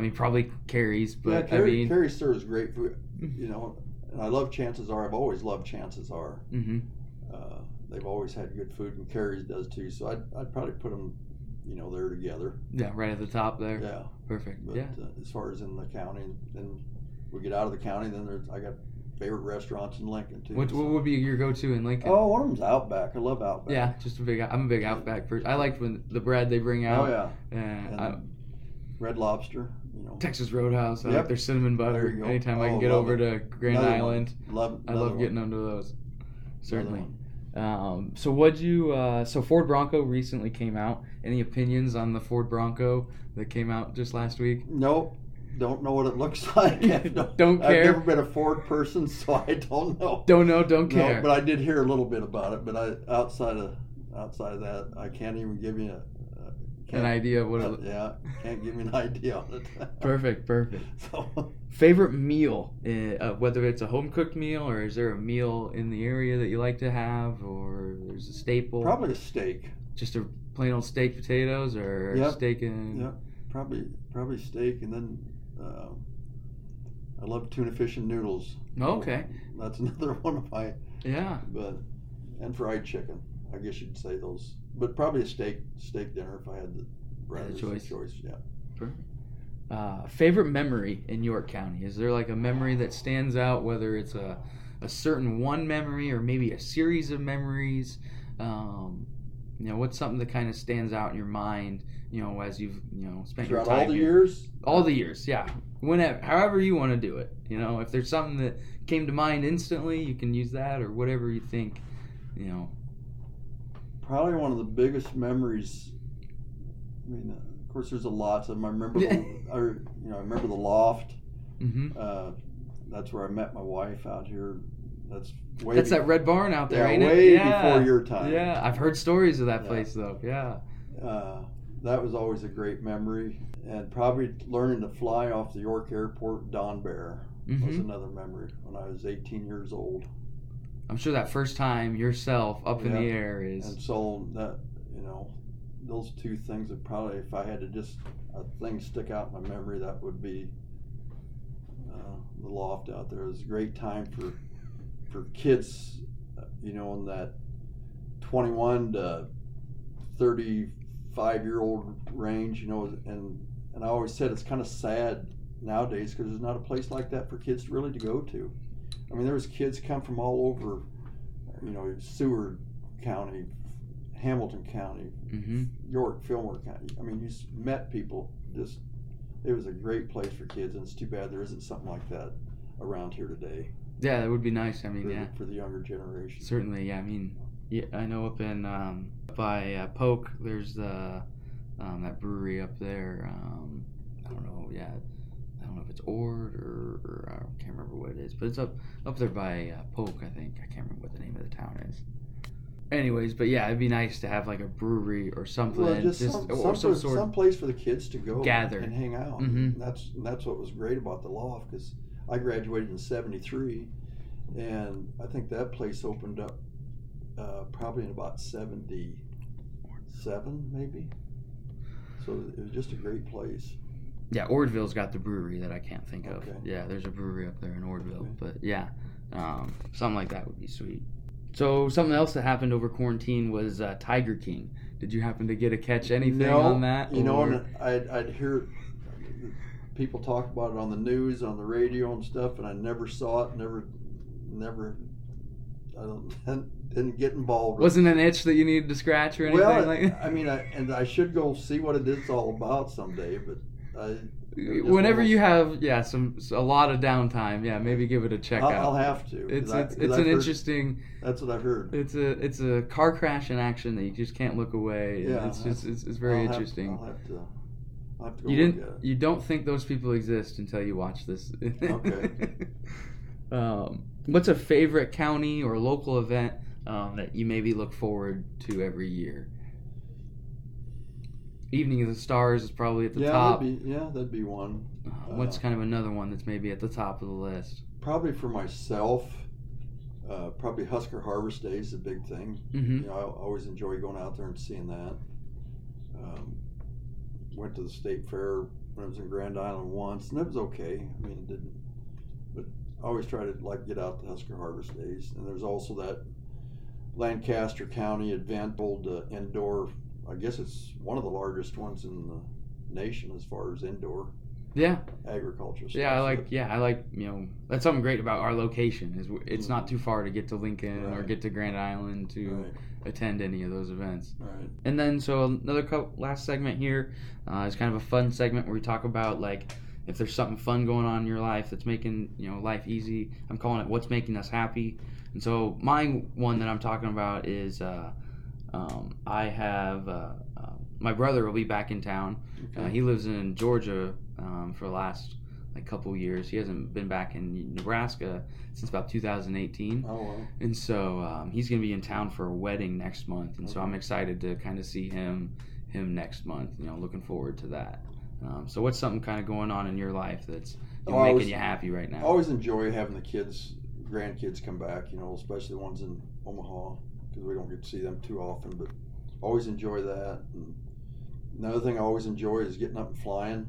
[SPEAKER 2] I mean probably Carrie's,
[SPEAKER 3] yeah,
[SPEAKER 2] but
[SPEAKER 3] Carrie,
[SPEAKER 2] I mean
[SPEAKER 3] Carrie serves great food.
[SPEAKER 2] Mhm.
[SPEAKER 3] You know, and I love Chances R. I've always loved Chances R.
[SPEAKER 2] hmm
[SPEAKER 3] Uh, they've always had good food, and Carrie's does too. So I'd, I'd probably put them, you know, there together.
[SPEAKER 2] yeah, right at the top there.
[SPEAKER 3] Yeah.
[SPEAKER 2] Perfect.
[SPEAKER 3] But
[SPEAKER 2] yeah.
[SPEAKER 3] uh, as far as in the county, then we get out of the county, then there's I got favorite restaurants in Lincoln too.
[SPEAKER 2] What,
[SPEAKER 3] so-
[SPEAKER 2] what would be your go-to in Lincoln?
[SPEAKER 3] Oh, one of them's Outback. I love Outback.
[SPEAKER 2] Yeah, just a big. I'm a big Outback person. I liked when the bread they bring out. Oh
[SPEAKER 3] yeah.
[SPEAKER 2] I-
[SPEAKER 3] Red Lobster. You know.
[SPEAKER 2] Texas Roadhouse. I like their cinnamon butter. Anytime I can
[SPEAKER 3] Oh,
[SPEAKER 2] get over
[SPEAKER 3] it.
[SPEAKER 2] to Grand
[SPEAKER 3] Another one.
[SPEAKER 2] Island,
[SPEAKER 3] Love.
[SPEAKER 2] I love getting under those. Certainly. Um, so what you? Uh, so Ford Bronco recently came out. Any opinions on the Ford Bronco that came out just last week?
[SPEAKER 3] Nope. Don't know what it looks <laughs> like. <laughs>
[SPEAKER 2] Don't care?
[SPEAKER 3] I've never been a Ford person, <laughs> so I don't know.
[SPEAKER 2] Don't know. Don't
[SPEAKER 3] No,
[SPEAKER 2] care.
[SPEAKER 3] but I did hear a little bit about it. But I outside of outside of that, I can't even give you a, a
[SPEAKER 2] An
[SPEAKER 3] can't-
[SPEAKER 2] idea of what
[SPEAKER 3] uh,
[SPEAKER 2] it.
[SPEAKER 3] yeah, can't give me an <laughs> idea on it. <laughs>
[SPEAKER 2] Perfect. Perfect. <laughs>
[SPEAKER 3] So
[SPEAKER 2] Favorite meal, uh, whether it's a home cooked meal or is there a meal in the area that you like to have, or there's a staple?
[SPEAKER 3] probably a steak.
[SPEAKER 2] Just a plain old steak, potatoes, or
[SPEAKER 3] Yep.
[SPEAKER 2] steak and.
[SPEAKER 3] Yep. Probably probably steak, and then um, I love tuna fish and noodles.
[SPEAKER 2] Oh, Okay.
[SPEAKER 3] That's another one of my
[SPEAKER 2] Yeah.
[SPEAKER 3] but and fried chicken. I guess you'd say those, but probably a steak steak dinner if I had the
[SPEAKER 2] Had choice.
[SPEAKER 3] choice. Yeah.
[SPEAKER 2] Perfect. Uh, favorite memory in York County? Is there like a memory that stands out, whether it's a, a certain one memory or maybe a series of memories? Um, you know, what's something that kind of stands out in your mind? You know, as you've you know spent your time
[SPEAKER 3] all the
[SPEAKER 2] here?
[SPEAKER 3] years,
[SPEAKER 2] all the years, yeah. Whenever, however you want to do it. You know, if there's something that came to mind instantly, you can use that or whatever you think. You know,
[SPEAKER 3] probably one of the biggest memories. I mean, uh, of course, there's a lot of them. I remember, the, <laughs> or you know, I remember the loft.
[SPEAKER 2] hmm
[SPEAKER 3] Uh, that's where I met my wife out here. That's way.
[SPEAKER 2] that's
[SPEAKER 3] be-
[SPEAKER 2] that red barn out there,
[SPEAKER 3] Yeah,
[SPEAKER 2] ain't
[SPEAKER 3] way
[SPEAKER 2] it? Yeah.
[SPEAKER 3] before your time.
[SPEAKER 2] Yeah, I've heard stories of that
[SPEAKER 3] Yeah.
[SPEAKER 2] place though. Yeah.
[SPEAKER 3] Uh, that was always a great memory, and probably learning to fly off the York Airport Don Bear was
[SPEAKER 2] hmm
[SPEAKER 3] another memory when I was 18 years old.
[SPEAKER 2] I'm sure that first time yourself up in the air is.
[SPEAKER 3] And so that you know, those two things would probably, if I had to just a thing stick out in my memory, that would be uh, the loft out there. It was a great time for for kids, uh, you know, in that 21 to 35 year old range, you know, and and I always said it's kind of sad nowadays because there's not a place like that for kids really to go to. I mean, there was kids come from all over, you know, Seward County, Hamilton County,
[SPEAKER 2] hmm
[SPEAKER 3] York, Fillmore County. I mean, you met people. Just it was a great place for kids, and it's too bad there isn't something like that around here today
[SPEAKER 2] Yeah, that would be nice. I mean,
[SPEAKER 3] for,
[SPEAKER 2] yeah,
[SPEAKER 3] the, for the younger generation.
[SPEAKER 2] certainly. Yeah, I mean, yeah, I know up in um, by uh, Polk, there's uh, um, that brewery up there. Um, I don't know. Yeah, don't know if it's Ord or, or I can't remember what it is, but it's up up there by uh, Polk. I think I can't remember what the name of the town is. Anyways, but yeah, it'd be nice to have like a brewery or something,
[SPEAKER 3] Well, just,
[SPEAKER 2] just
[SPEAKER 3] some,
[SPEAKER 2] or
[SPEAKER 3] some,
[SPEAKER 2] some
[SPEAKER 3] some place for the kids to go
[SPEAKER 2] Gather.
[SPEAKER 3] and hang out.
[SPEAKER 2] Mhm.
[SPEAKER 3] And that's and that's what was great about the loft because I graduated in '73, and I think that place opened up uh, probably in about '77, maybe. So it was just a great place.
[SPEAKER 2] Yeah, Ordville's got the brewery that I can't think of. Yeah, there's a brewery up there in Ordville.
[SPEAKER 3] Okay.
[SPEAKER 2] But yeah, um, something like that would be sweet. So something else that happened over quarantine was uh, Tiger King. Did you happen to get a catch anything
[SPEAKER 3] no,
[SPEAKER 2] on that?
[SPEAKER 3] You know,
[SPEAKER 2] or-
[SPEAKER 3] and I'd, I'd hear people talk about it on the news, on the radio, and stuff, and I never saw it. Never, never. I don't <laughs> didn't get involved.
[SPEAKER 2] wasn't an itch that you needed to scratch or anything
[SPEAKER 3] Well,
[SPEAKER 2] like.
[SPEAKER 3] I mean, I, and I should go see what it is all about someday, but I.
[SPEAKER 2] Whenever you have yeah some a lot of downtime, yeah, maybe give it a check
[SPEAKER 3] I'll,
[SPEAKER 2] out.
[SPEAKER 3] I'll have to.
[SPEAKER 2] it's
[SPEAKER 3] I-
[SPEAKER 2] it's,
[SPEAKER 3] 'cause
[SPEAKER 2] it's
[SPEAKER 3] I've
[SPEAKER 2] an
[SPEAKER 3] heard-
[SPEAKER 2] interesting.
[SPEAKER 3] That's what I've heard.
[SPEAKER 2] It's a it's a car crash in action that you just can't look away.
[SPEAKER 3] Yeah,
[SPEAKER 2] it's just it's, it's very
[SPEAKER 3] I'll have-
[SPEAKER 2] interesting.
[SPEAKER 3] I'll have to. I'll have to
[SPEAKER 2] You didn't. You don't think those people exist until you watch this.
[SPEAKER 3] Okay. <laughs>
[SPEAKER 2] um, what's a favorite county or local event um, that you maybe look forward to every year? Evening of the Stars is probably at the
[SPEAKER 3] yeah,
[SPEAKER 2] top.
[SPEAKER 3] that'd be yeah, that'd be one.
[SPEAKER 2] Uh, what's
[SPEAKER 3] uh,
[SPEAKER 2] kind of another one that's maybe at the top of the list?
[SPEAKER 3] Probably for myself, uh, probably Husker Harvest Day is a big thing.
[SPEAKER 2] Mm-hmm.
[SPEAKER 3] You know, I always enjoy going out there and seeing that. Um, went to the state fair when I was in Grand Island once, and it was okay. I mean, it didn't, but I always try to like get out to Husker Harvest Days. And there's also that Lancaster County event, old uh, indoor. I guess it's one of the largest ones in the nation as far as indoor.
[SPEAKER 2] Yeah,
[SPEAKER 3] agriculture. Stuff.
[SPEAKER 2] yeah, I like. Yeah, I like. You know, that's something great about our location is it's not too far to get to Lincoln or
[SPEAKER 3] Mm-hmm.
[SPEAKER 2] Get to Grand Island to
[SPEAKER 3] Right.
[SPEAKER 2] attend any of those events.
[SPEAKER 3] Right.
[SPEAKER 2] And then, so another co- last segment here uh, is kind of a fun segment where we talk about like if there's something fun going on in your life that's making you know life easy. I'm calling it what's making us happy. And so my one that I'm talking about is uh, um, I have uh, uh, my brother will be back in town. Uh, he lives in Georgia um, for the last like couple years. He hasn't been back in Nebraska since about 2018.
[SPEAKER 3] oh well.
[SPEAKER 2] And so um, he's going to be in town for a wedding next month, and so I'm excited to kind of see him him next month. You know, looking forward to that. Um, so what's something kind of going on in your life that's you know,
[SPEAKER 3] Oh,
[SPEAKER 2] making
[SPEAKER 3] was-
[SPEAKER 2] you happy right now?
[SPEAKER 3] I always enjoy having the kids, grandkids come back. You know, especially the ones in Omaha because we don't get to see them too often. But always enjoy that. And another thing I always enjoy is getting up and flying.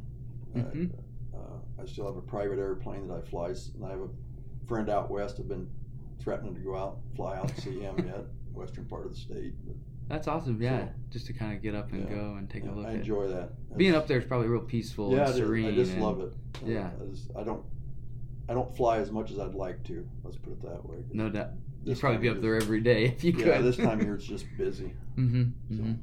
[SPEAKER 2] Mhm.
[SPEAKER 3] Uh, uh, I still have a private airplane that I fly, and I have a friend out west. I've been threatening to go out, fly out and see him <laughs> yet, western part of the state. But,
[SPEAKER 2] That's awesome. Yeah,
[SPEAKER 3] So-
[SPEAKER 2] just to kind of get up and
[SPEAKER 3] Yeah.
[SPEAKER 2] go and take
[SPEAKER 3] yeah,
[SPEAKER 2] a look
[SPEAKER 3] I enjoy that.
[SPEAKER 2] Being up there is probably real peaceful
[SPEAKER 3] yeah,
[SPEAKER 2] and serene.
[SPEAKER 3] I just
[SPEAKER 2] and-
[SPEAKER 3] love it. Uh,
[SPEAKER 2] Yeah.
[SPEAKER 3] I, just, I don't. I don't fly as much as I'd like to. Let's put it that way.
[SPEAKER 2] No doubt. You'd
[SPEAKER 3] this
[SPEAKER 2] probably be up there every day if you could.
[SPEAKER 3] Yeah, this time of year it's just busy.
[SPEAKER 2] Mm-hmm.
[SPEAKER 3] So.
[SPEAKER 2] hmm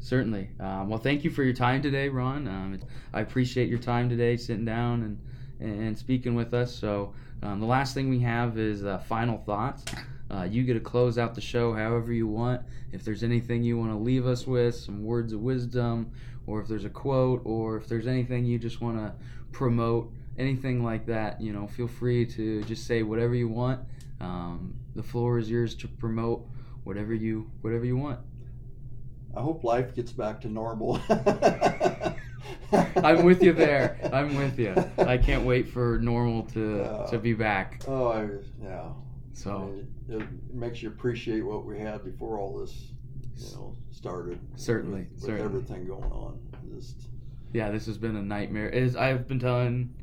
[SPEAKER 2] Certainly. Um, well, thank you for your time today, Ron. Um, I appreciate your time today, sitting down and and speaking with us. So um, the last thing we have is uh, final thoughts. Uh, you get to close out the show however you want. If there's anything you want to leave us with, some words of wisdom, or if there's a quote, or if there's anything you just want to promote, anything like that, you know, feel free to just say whatever you want. Um, the floor is yours to promote whatever you whatever you want.
[SPEAKER 3] I hope life gets back to normal. <laughs>
[SPEAKER 2] I'm with you there. <laughs> I'm with you. I can't wait for normal to
[SPEAKER 3] Uh,
[SPEAKER 2] to be back.
[SPEAKER 3] Oh, I, yeah. I
[SPEAKER 2] So
[SPEAKER 3] mean, it, it makes you appreciate what we had before all this, you know, started.
[SPEAKER 2] Certainly,
[SPEAKER 3] with, with
[SPEAKER 2] certainly.
[SPEAKER 3] everything going on. Just
[SPEAKER 2] yeah, this has been a nightmare. It is, I've been telling.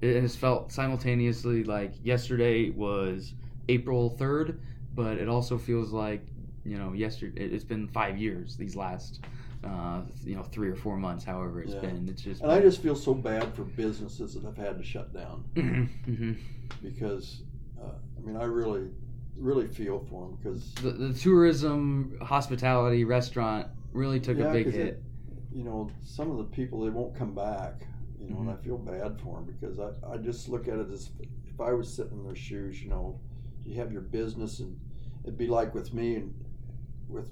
[SPEAKER 2] It has felt simultaneously like yesterday was April third, but it also feels like you know yesterday. It's been five years. These last. Uh, you know, three or four months, however it's
[SPEAKER 3] Yeah.
[SPEAKER 2] been. It's just
[SPEAKER 3] and I just feel so bad for businesses that have had to shut down <clears throat>
[SPEAKER 2] Mhm, mhm.
[SPEAKER 3] because, uh, I mean, I really, really feel for them because
[SPEAKER 2] the, the tourism, hospitality, restaurant really took
[SPEAKER 3] Yeah,
[SPEAKER 2] a big
[SPEAKER 3] 'cause it-
[SPEAKER 2] hit.
[SPEAKER 3] you know, some of the people they won't come back. You know, and
[SPEAKER 2] Mm-hmm.
[SPEAKER 3] I feel bad for them because I, I just look at it as if I was sitting in their shoes. You know, you have your business, and it'd be like with me and with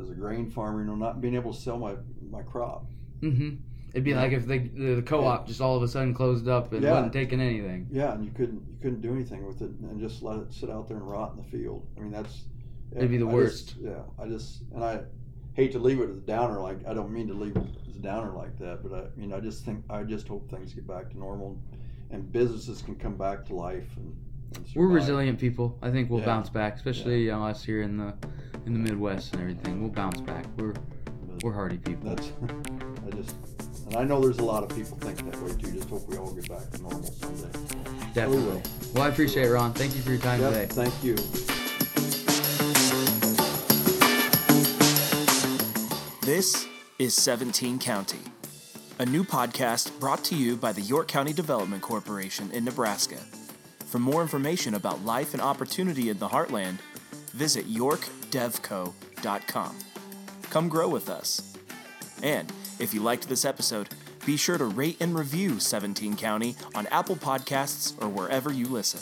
[SPEAKER 3] as a grain farmer. You know, not being able to sell my my crop.
[SPEAKER 2] hmm It'd be
[SPEAKER 3] Yeah.
[SPEAKER 2] like if they, the, the co-op just all of a sudden closed up and
[SPEAKER 3] Yeah.
[SPEAKER 2] wasn't taking anything.
[SPEAKER 3] Yeah, and you couldn't you couldn't do anything with it, and just let it sit out there and rot in the field. I mean, that's
[SPEAKER 2] It'd be the
[SPEAKER 3] I
[SPEAKER 2] worst.
[SPEAKER 3] Just, yeah, I just and I hate to leave it as a downer. Like I don't mean to leave it as a downer like that, but I mean I just think I just hope things get back to normal, and businesses can come back to life. And
[SPEAKER 2] We're resilient people. I think we'll
[SPEAKER 3] Yeah.
[SPEAKER 2] bounce back, especially you uh, know, us here in the in the Midwest and everything. We'll bounce back. We're
[SPEAKER 3] But
[SPEAKER 2] we're hardy people.
[SPEAKER 3] That's <laughs> I just and I know there's a lot of people think that way too. Just hope we all get back to normal someday.
[SPEAKER 2] Definitely.
[SPEAKER 3] Oh, will.
[SPEAKER 2] Well, I appreciate it, Ron. Thank you for your time
[SPEAKER 3] Yep,
[SPEAKER 2] today.
[SPEAKER 3] thank you.
[SPEAKER 1] This is 17 County, a new podcast brought to you by the York County Development Corporation in Nebraska. For more information about life and opportunity in the heartland, visit yorkdevco.com. Come grow with us. And if you liked this episode, be sure to rate and review 17 County on Apple Podcasts or wherever you listen.